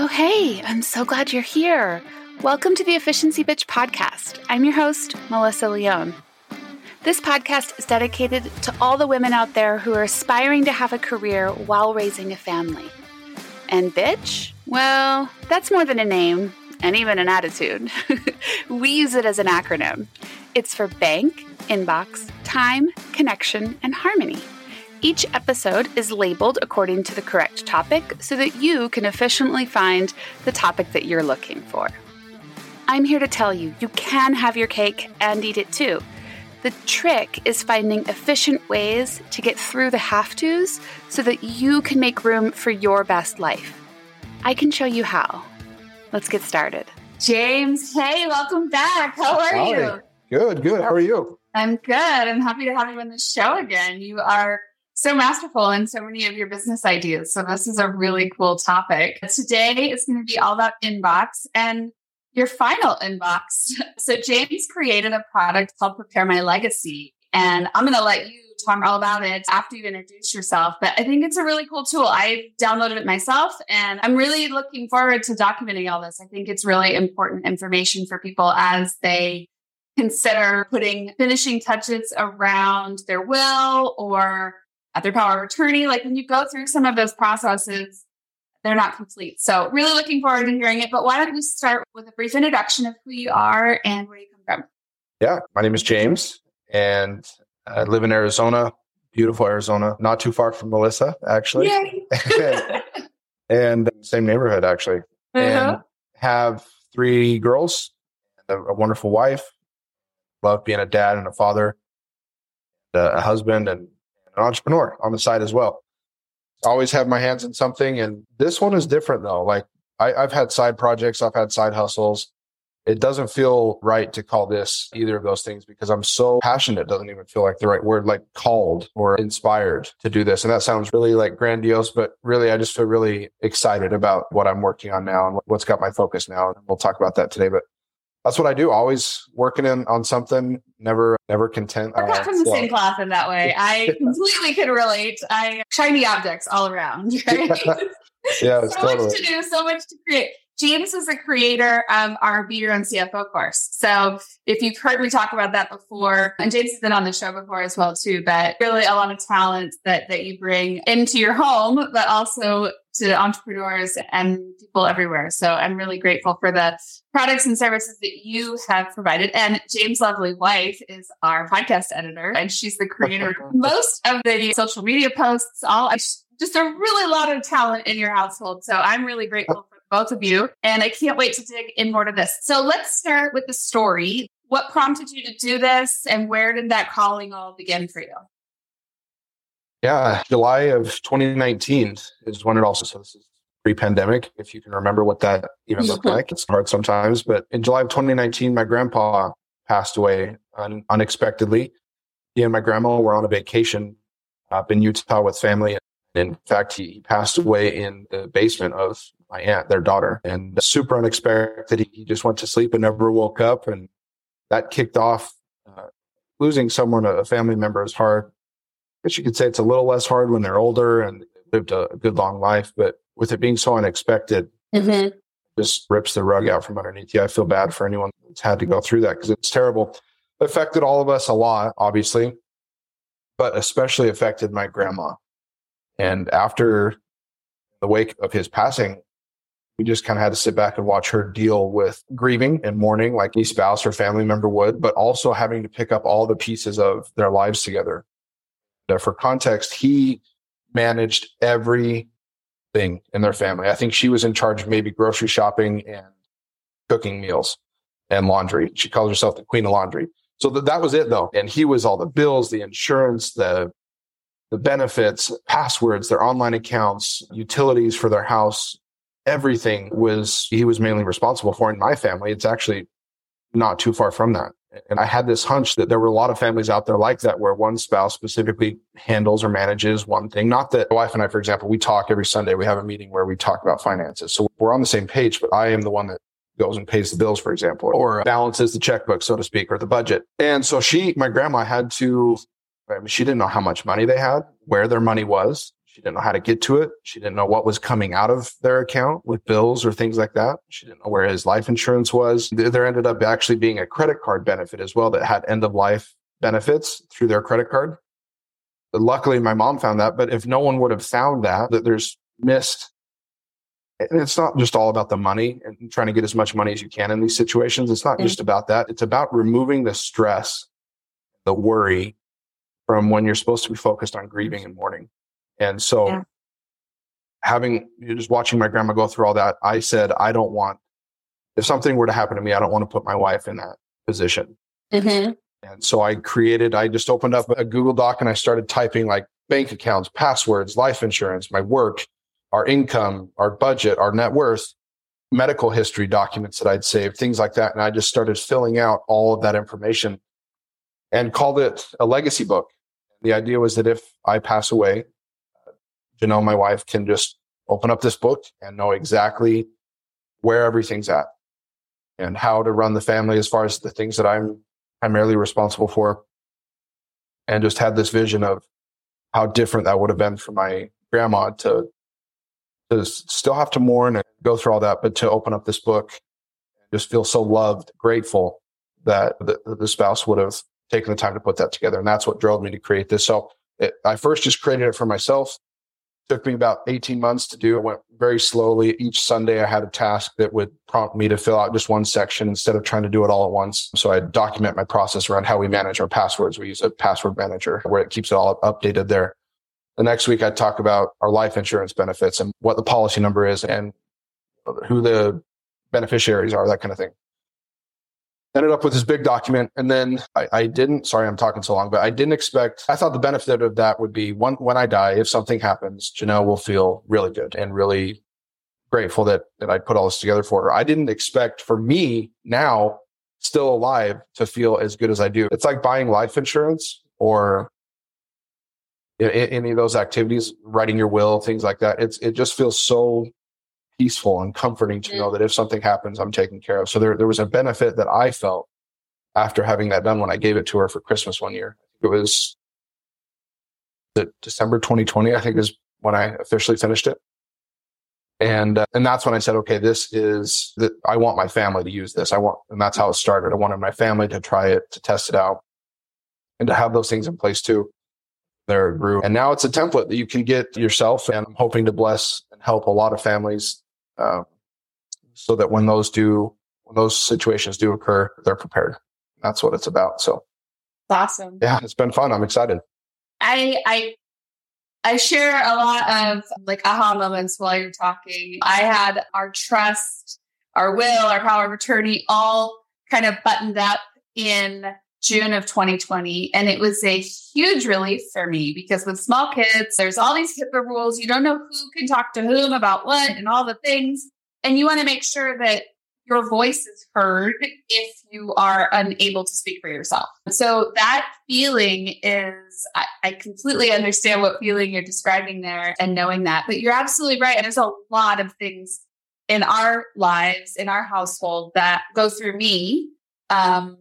Oh, hey, I'm so glad you're here. Welcome to the Efficiency Bitch podcast. I'm your host, Melissa Leone. This podcast is dedicated to all the women out there who are aspiring to have a career while raising a family. And bitch? Well, that's more than a name and even an attitude. we use it as an acronym. It's for bank, inbox, time, connection, and harmony. Each episode is labeled according to the correct topic so that you can efficiently find the topic that you're looking for. I'm here to tell you, you can have your cake and eat it too. The trick is finding efficient ways to get through the have tos so that you can make room for your best life. I can show you how. Let's get started. James, hey, welcome back. How are Hi. you? Good, good. How are you? I'm good. I'm happy to have you on the show again. You are so masterful in so many of your business ideas. So this is a really cool topic. Today is going to be all about inbox and your final inbox. So James created a product called Prepare My Legacy. And I'm going to let you talk all about it after you introduce yourself. But I think it's a really cool tool. I downloaded it myself and I'm really looking forward to documenting all this. I think it's really important information for people as they consider putting finishing touches around their will or at their power of attorney. Like when you go through some of those processes, they're not complete. So really looking forward to hearing it. But why don't we start with a brief introduction of who you are and where you come from? Yeah, my name is James and I live in Arizona, beautiful Arizona, not too far from Melissa, actually. and same neighborhood, actually. Uh-huh. And have three girls, a, wonderful wife, love being a dad and a father, a husband, and an entrepreneur on the side as well. Always have my hands in something. And this one is different though. Like I, I've had side projects, I've had side hustles. It doesn't feel right to call this either of those things because I'm so passionate. It doesn't even feel like the right word, like called or inspired to do this. And that sounds really like grandiose, but really, I just feel really excited about what I'm working on now and what's got my focus now. And we'll talk about that today. But that's what I do. Always working in on something, never, never content. We're cut uh, from the so. same cloth in that way. I completely can relate. I shiny objects all around. Right? yeah, so totally. much to do, so much to create. James is a creator of our Be Your Own CFO course. So if you've heard me talk about that before, and James has been on the show before as well too, but really a lot of talent that that you bring into your home, but also to entrepreneurs and people everywhere. So I'm really grateful for the products and services that you have provided. And James' lovely wife is our podcast editor, and she's the creator of most of the social media posts. All just a really lot of talent in your household. So I'm really grateful for both of you. And I can't wait to dig in more to this. So let's start with the story. What prompted you to do this and where did that calling all begin for you? Yeah, July of 2019 is when it also, so this is pre-pandemic, if you can remember what that even looked mm-hmm. like. It's hard sometimes, but in July of 2019, my grandpa passed away un- unexpectedly. He and my grandma were on a vacation up in Utah with family. In fact, he passed away in the basement of my aunt, their daughter, and super unexpected. He just went to sleep and never woke up. And that kicked off uh, losing someone, a family member is hard. I guess you could say it's a little less hard when they're older and lived a good long life. But with it being so unexpected, mm-hmm. just rips the rug out from underneath you. I feel bad for anyone that's had to go through that because it's terrible. It affected all of us a lot, obviously, but especially affected my grandma. And after the wake of his passing, we just kind of had to sit back and watch her deal with grieving and mourning like any spouse or family member would, but also having to pick up all the pieces of their lives together. Uh, for context, he managed everything in their family. I think she was in charge of maybe grocery shopping and cooking meals and laundry. She calls herself the queen of laundry. So th- that was it though. And he was all the bills, the insurance, the the benefits, passwords, their online accounts, utilities for their house, everything was he was mainly responsible for in my family. It's actually not too far from that. And I had this hunch that there were a lot of families out there like that where one spouse specifically handles or manages one thing. Not that my wife and I, for example, we talk every Sunday. We have a meeting where we talk about finances. So we're on the same page, but I am the one that goes and pays the bills, for example, or balances the checkbook, so to speak, or the budget. And so she, my grandma had to, I mean, she didn't know how much money they had, where their money was. She didn't know how to get to it. She didn't know what was coming out of their account with bills or things like that. She didn't know where his life insurance was. There ended up actually being a credit card benefit as well that had end of life benefits through their credit card. But luckily, my mom found that. But if no one would have found that, that there's missed and it's not just all about the money and trying to get as much money as you can in these situations. It's not just about that. It's about removing the stress, the worry from when you're supposed to be focused on grieving and mourning. And so yeah. having just watching my grandma go through all that, I said, I don't want, if something were to happen to me, I don't want to put my wife in that position. Mm-hmm. And so I created, I just opened up a Google Doc and I started typing like bank accounts, passwords, life insurance, my work, our income, our budget, our net worth, medical history documents that I'd saved, things like that. And I just started filling out all of that information and called it a legacy book. The idea was that if I pass away, Janelle, my wife, can just open up this book and know exactly where everything's at and how to run the family as far as the things that I'm primarily responsible for. And just had this vision of how different that would have been for my grandma to to still have to mourn and go through all that, but to open up this book, just feel so loved, grateful that the, the spouse would have taken the time to put that together. And that's what drove me to create this. So it, I first just created it for myself. Took me about 18 months to do. It went very slowly. Each Sunday I had a task that would prompt me to fill out just one section instead of trying to do it all at once. So I document my process around how we manage our passwords. We use a password manager where it keeps it all updated there. The next week, I talk about our life insurance benefits and what the policy number is and who the beneficiaries are, that kind of thing. Ended up with this big document. And then I, I, didn't, sorry, I'm talking so long, but I didn't expect, I thought the benefit of that would be one, when I die, if something happens, Janelle will feel really good and really grateful that, that I put all this together for her. I didn't expect for me now, still alive, to feel as good as I do. It's like buying life insurance or any of those activities, writing your will, things like that. It's it just feels so peaceful and comforting to know that if something happens, I'm taken care of. So there there was a benefit that I felt after having that done when I gave it to her for Christmas one year. It was the December 2020, I think is when I officially finished it. And uh, and that's when I said, okay, this is that I want my family to use this. I want, and that's how it started. I wanted my family to try it, to test it out, and to have those things in place too there grew. And now it's a template that you can get yourself. And I'm hoping to bless and help a lot of families uh, so that when those do, when those situations do occur, they're prepared. That's what it's about. So awesome. Yeah, it's been fun. I'm excited. I, I, I share a lot of like aha moments while you're talking. I had our trust, our will, our power of attorney all kind of buttoned up in June of 2020. And it was a huge relief for me because with small kids, there's all these HIPAA rules. You don't know who can talk to whom about what and all the things. And you want to make sure that your voice is heard if you are unable to speak for yourself. So that feeling is, I, I, completely understand what feeling you're describing there and knowing that, but you're absolutely right. And there's a lot of things in our lives, in our household that go through me. Um,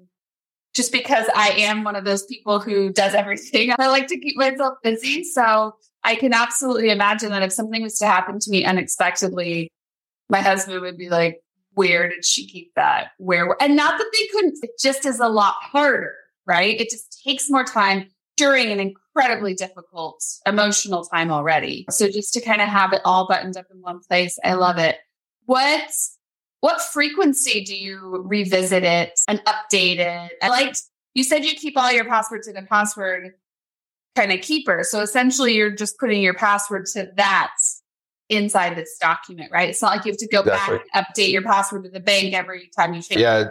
just because I am one of those people who does everything. I like to keep myself busy. So I can absolutely imagine that if something was to happen to me unexpectedly, my husband would be like, where did she keep that? Where, and not that they couldn't, it just is a lot harder, right? It just takes more time during an incredibly difficult emotional time already. So just to kind of have it all buttoned up in one place, I love it. What what frequency do you revisit it and update it? I liked you said you keep all your passwords in a password kind of keeper. So essentially you're just putting your password to that inside this document, right? It's not like you have to go exactly. back and update your password to the bank every time you change. Yeah.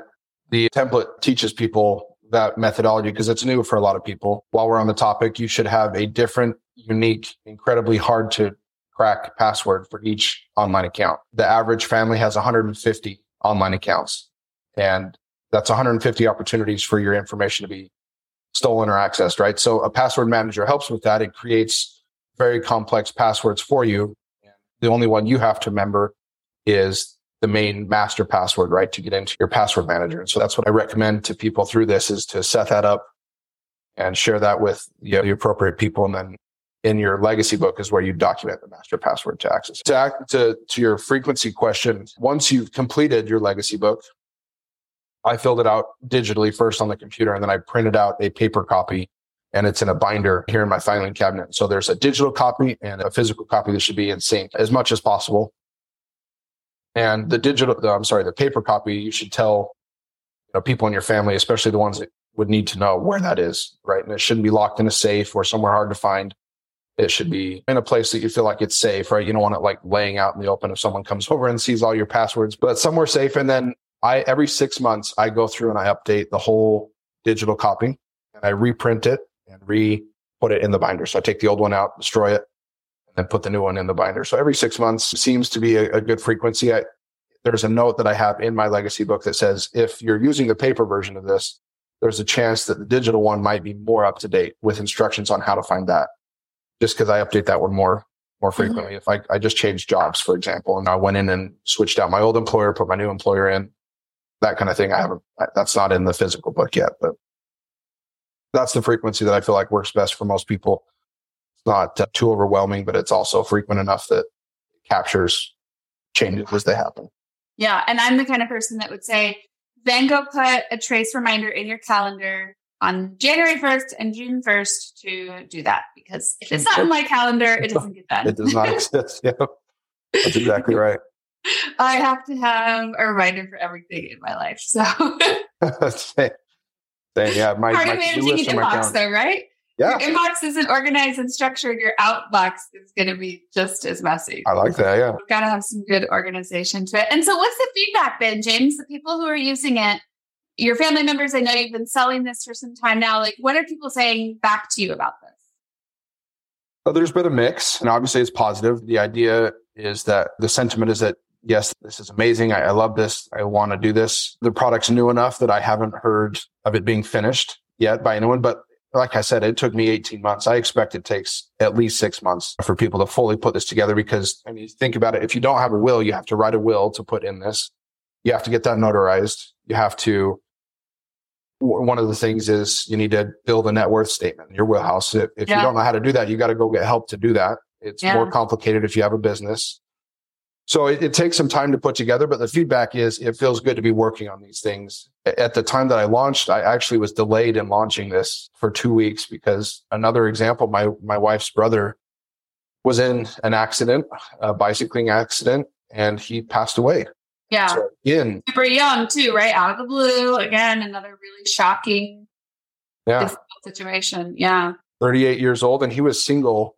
The template teaches people that methodology because it's new for a lot of people. While we're on the topic, you should have a different, unique, incredibly hard to crack password for each online account. The average family has 150 online accounts and that's 150 opportunities for your information to be stolen or accessed, right? So a password manager helps with that. It creates very complex passwords for you. The only one you have to remember is the main master password, right? To get into your password manager. And so that's what I recommend to people through this is to set that up and share that with you know, the appropriate people and then in your legacy book is where you document the master password to access. To, act, to, to your frequency question, once you've completed your legacy book, I filled it out digitally first on the computer and then I printed out a paper copy and it's in a binder here in my filing cabinet. So there's a digital copy and a physical copy that should be in sync as much as possible. And the digital, I'm sorry, the paper copy, you should tell you know, people in your family, especially the ones that would need to know where that is, right? And it shouldn't be locked in a safe or somewhere hard to find. It should be mm-hmm. in a place that you feel like it's safe, right? You don't want it like laying out in the open if someone comes over and sees all your passwords, but somewhere safe. And then I, every six months, I go through and I update the whole digital copy and I reprint it and re put it in the binder. So I take the old one out, destroy it, and then put the new one in the binder. So every six months seems to be a, a good frequency. I, there's a note that I have in my legacy book that says if you're using the paper version of this, there's a chance that the digital one might be more up to date with instructions on how to find that. Just because I update that one more more mm-hmm. frequently. Mm-hmm. If I, I just changed jobs, for example, and I went in and switched out my old employer, put my new employer in, that kind of thing. I haven't, that's not in the physical book yet, but that's the frequency that I feel like works best for most people. It's not uh, too overwhelming, but it's also frequent enough that it captures changes as they happen. Yeah. And I'm the kind of person that would say, then go put a trace reminder in your calendar on January 1st and June 1st to do that. Because if it's not in my calendar, it doesn't get done. It does not exist. Yeah. That's exactly right. I have to have a reminder for everything in my life. So same. same. Yeah. My, Part my of managing an inbox though, right? Yeah. Your inbox isn't organized and structured. Your outbox is going to be just as messy. I like that. Yeah. You've got to have some good organization to it. And so, what's the feedback been, James? The people who are using it, your family members, I know you've been selling this for some time now. Like, what are people saying back to you about this? Well, there's been a mix, and obviously it's positive. The idea is that the sentiment is that, yes, this is amazing. I, I love this. I want to do this. The product's new enough that I haven't heard of it being finished yet by anyone, but like I said, it took me 18 months. I expect it takes at least six months for people to fully put this together because, I mean, think about it. If you don't have a will, you have to write a will to put in this. You have to get that notarized. You have to, one of the things is you need to build a net worth statement in your will house. If, if yeah. you don't know how to do that, you got to go get help to do that. It's yeah. more complicated if you have a business. So it, it, takes some time to put together, but the feedback is it feels good to be working on these things. At the time that I launched, I actually was delayed in launching this for two weeks because another example, my, my wife's brother was in an accident, a bicycling accident, and he passed away. Yeah. So again, super young too, right? Out of the blue. Again, another really shocking yeah. situation. Yeah. 38 years old and he was single.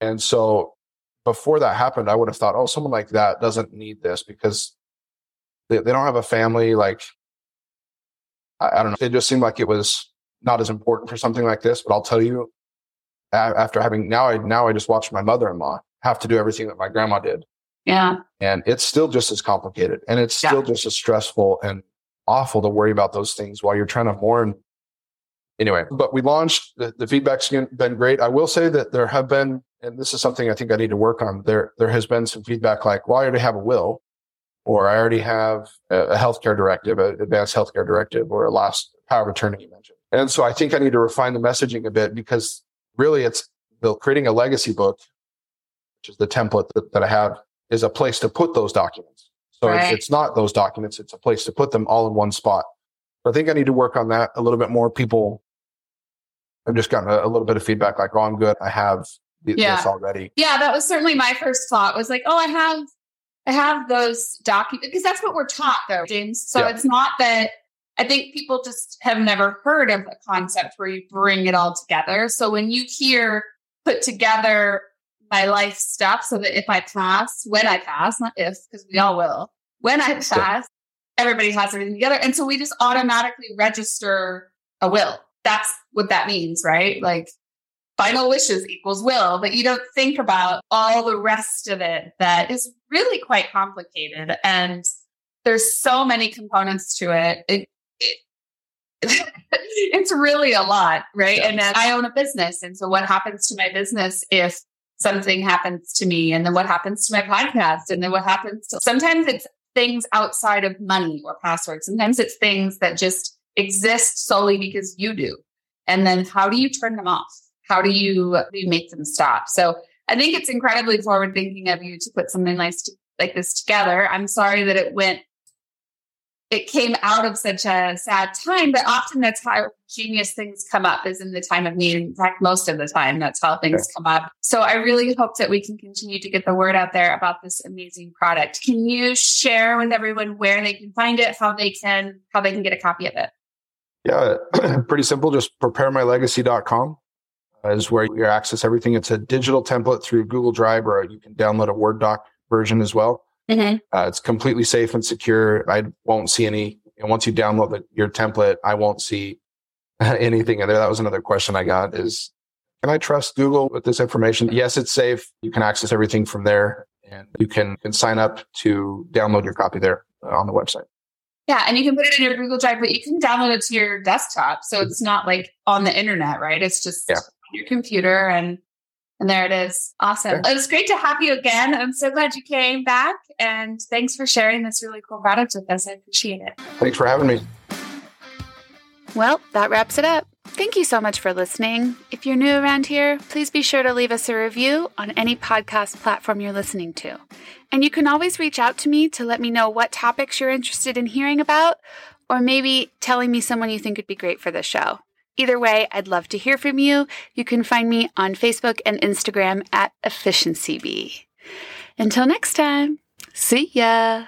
And so before that happened, I would have thought, oh, someone like that doesn't need this because they, they don't have a family. Like, I, I, don't know. It just seemed like it was not as important for something like this. But I'll tell you, after having now, I now I just watched my mother-in-law have to do everything that my grandma did. Yeah, and it's still just as complicated, and it's yeah. still just as stressful and awful to worry about those things while you're trying to mourn. Anyway, but we launched. The, the feedback's been great. I will say that there have been and this is something I think I need to work on. There, there has been some feedback like, well, I already have a will, or I already have a, healthcare directive, an advanced healthcare directive, or a last power of attorney you mentioned. And so I think I need to refine the messaging a bit because really it's creating a legacy book, which is the template that, that I have, is a place to put those documents. So right. it's, it's not those documents; it's a place to put them all in one spot. So I think I need to work on that a little bit more. People I've just gotten a, a, little bit of feedback like, oh, I'm good. I have yeah. this already. Yeah, that was certainly my first thought was like, oh, I have I have those documents because that's what we're taught though, James. So yeah. it's not that I think people just have never heard of a concept where you bring it all together. So when you hear put together my life stuff so that if I pass, when I pass, not if, because we all will, when I pass, everybody has everything together. And so we just automatically register a will. That's what that means, right? Like final wishes equals will, but you don't think about all the rest of it that is really quite complicated. And there's so many components to it. it, it it's really a lot, right? And then I own a business. And so what happens to my business if something happens to me? And then what happens to my podcast? And then what happens to sometimes it's things outside of money or passwords. Sometimes it's things that just exist solely because you do. And then how do you turn them off? how do you, do you make them stop? So I think it's incredibly forward thinking of you to put something nice to, like this together. I'm sorry that it went it came out of such a sad time, but often that's how genius things come up is in the time of need. In fact, most of the time, that's how things okay. come up. So I really hope that we can continue to get the word out there about this amazing product. Can you share with everyone where they can find it, how they can, how they can get a copy of it? Yeah, pretty simple. Just preparemylegacy.com is where you access everything. It's a digital template through Google Drive, or you can download a Word doc version as well. Mm-hmm. Uh, it's completely safe and secure. I won't see any. And once you download the, your template, I won't see anything in there. That was another question I got is, can I trust Google with this information? Yes, it's safe. You can access everything from there and you can, can sign up to download your copy there uh, on the website. Yeah, and you can put it in your Google Drive, but you can download it to your desktop. So it's not like on the internet, right? It's just yeah. your computer and and there it is. Awesome. It was great to have you again. I'm so glad you came back. And thanks for sharing this really cool product with us. I appreciate it. Thanks for having me. Well, that wraps it up. Thank you so much for listening. If you're new around here, please be sure to leave us a review on any podcast platform you're listening to. And you can always reach out to me to let me know what topics you're interested in hearing about, or maybe telling me someone you think would be great for the show. Either way, I'd love to hear from you. You can find me on Facebook and Instagram at EfficiencyBee. Until next time, see ya.